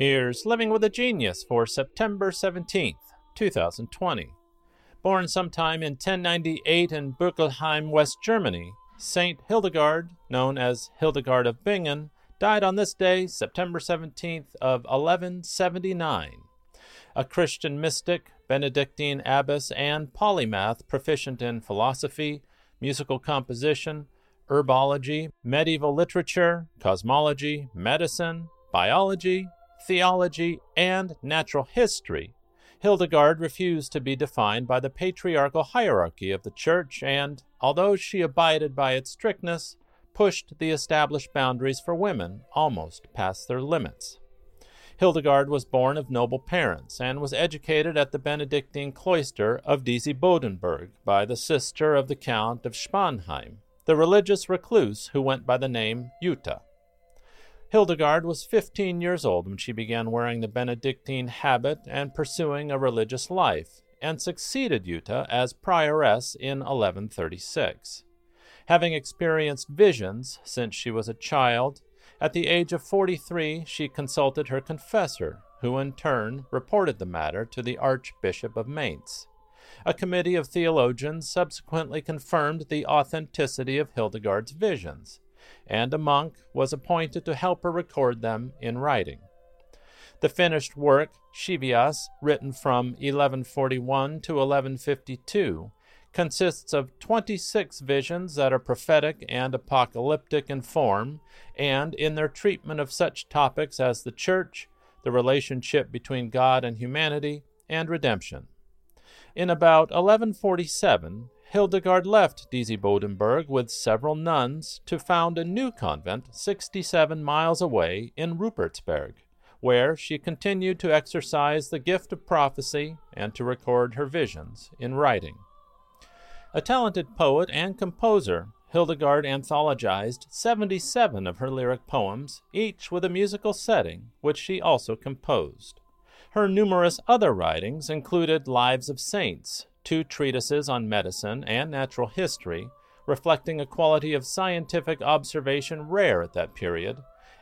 Here's Living with a Genius for September 17th, 2020. Born sometime in 1098 in Böckelheim, West Germany, Saint Hildegard, known as Hildegard of Bingen, died on this day, September 17th of 1179. A Christian mystic, Benedictine abbess, and polymath proficient in philosophy, musical composition, herbology, medieval literature, cosmology, medicine, biology, theology, and natural history, Hildegard refused to be defined by the patriarchal hierarchy of the Church and, although she abided by its strictness, pushed the established boundaries for women almost past their limits. Hildegard was born of noble parents and was educated at the Benedictine cloister of Disibodenberg by the sister of the Count of Spanheim, the religious recluse who went by the name Jutta. Hildegard was 15 years old when she began wearing the Benedictine habit and pursuing a religious life, and succeeded Jutta as prioress in 1136. Having experienced visions since she was a child, at the age of 43 she consulted her confessor, who in turn reported the matter to the Archbishop of Mainz. A committee of theologians subsequently confirmed the authenticity of Hildegard's visions and a monk was appointed to help her record them in writing. The finished work, Scivias, written from 1141 to 1152, consists of 26 visions that are prophetic and apocalyptic in form and in their treatment of such topics as the Church, the relationship between God and humanity, and redemption. In about 1147, Hildegard left Disibodenberg with several nuns to found a new convent 67 miles away in Rupertsberg, where she continued to exercise the gift of prophecy and to record her visions in writing. A talented poet and composer, Hildegard anthologized 77 of her lyric poems, each with a musical setting, which she also composed. Her numerous other writings included Lives of Saints, two treatises on medicine and natural history, reflecting a quality of scientific observation rare at that period,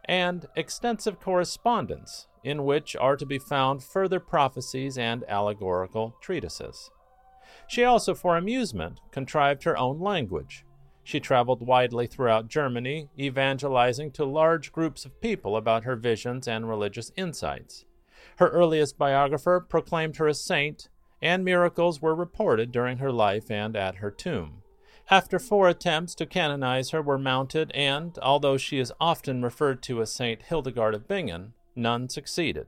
and extensive correspondence, in which are to be found further prophecies and allegorical treatises. She also, for amusement, contrived her own language. She traveled widely throughout Germany, evangelizing to large groups of people about her visions and religious insights. Her earliest biographer proclaimed her a saint, and miracles were reported during her life and at her tomb. After four attempts to canonize her were mounted, and, although she is often referred to as Saint Hildegard of Bingen, none succeeded.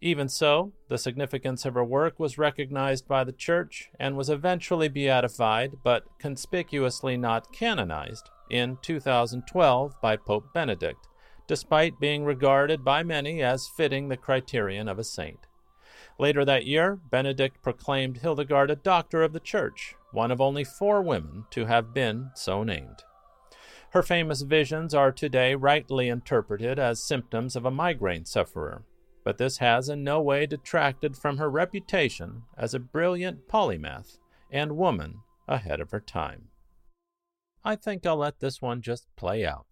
Even so, the significance of her work was recognized by the Church and was eventually beatified, but conspicuously not canonized, in 2012 by Pope Benedict, despite being regarded by many as fitting the criterion of a saint. Later that year, Benedict proclaimed Hildegard a doctor of the Church, one of only four women to have been so named. Her famous visions are today rightly interpreted as symptoms of a migraine sufferer, but this has in no way detracted from her reputation as a brilliant polymath and woman ahead of her time. I think I'll let this one just play out.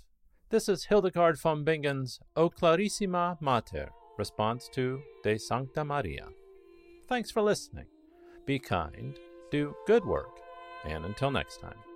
This is Hildegard von Bingen's O Clarissima Mater response to De Sancta Maria. Thanks for listening. Be kind, do good work, and until next time.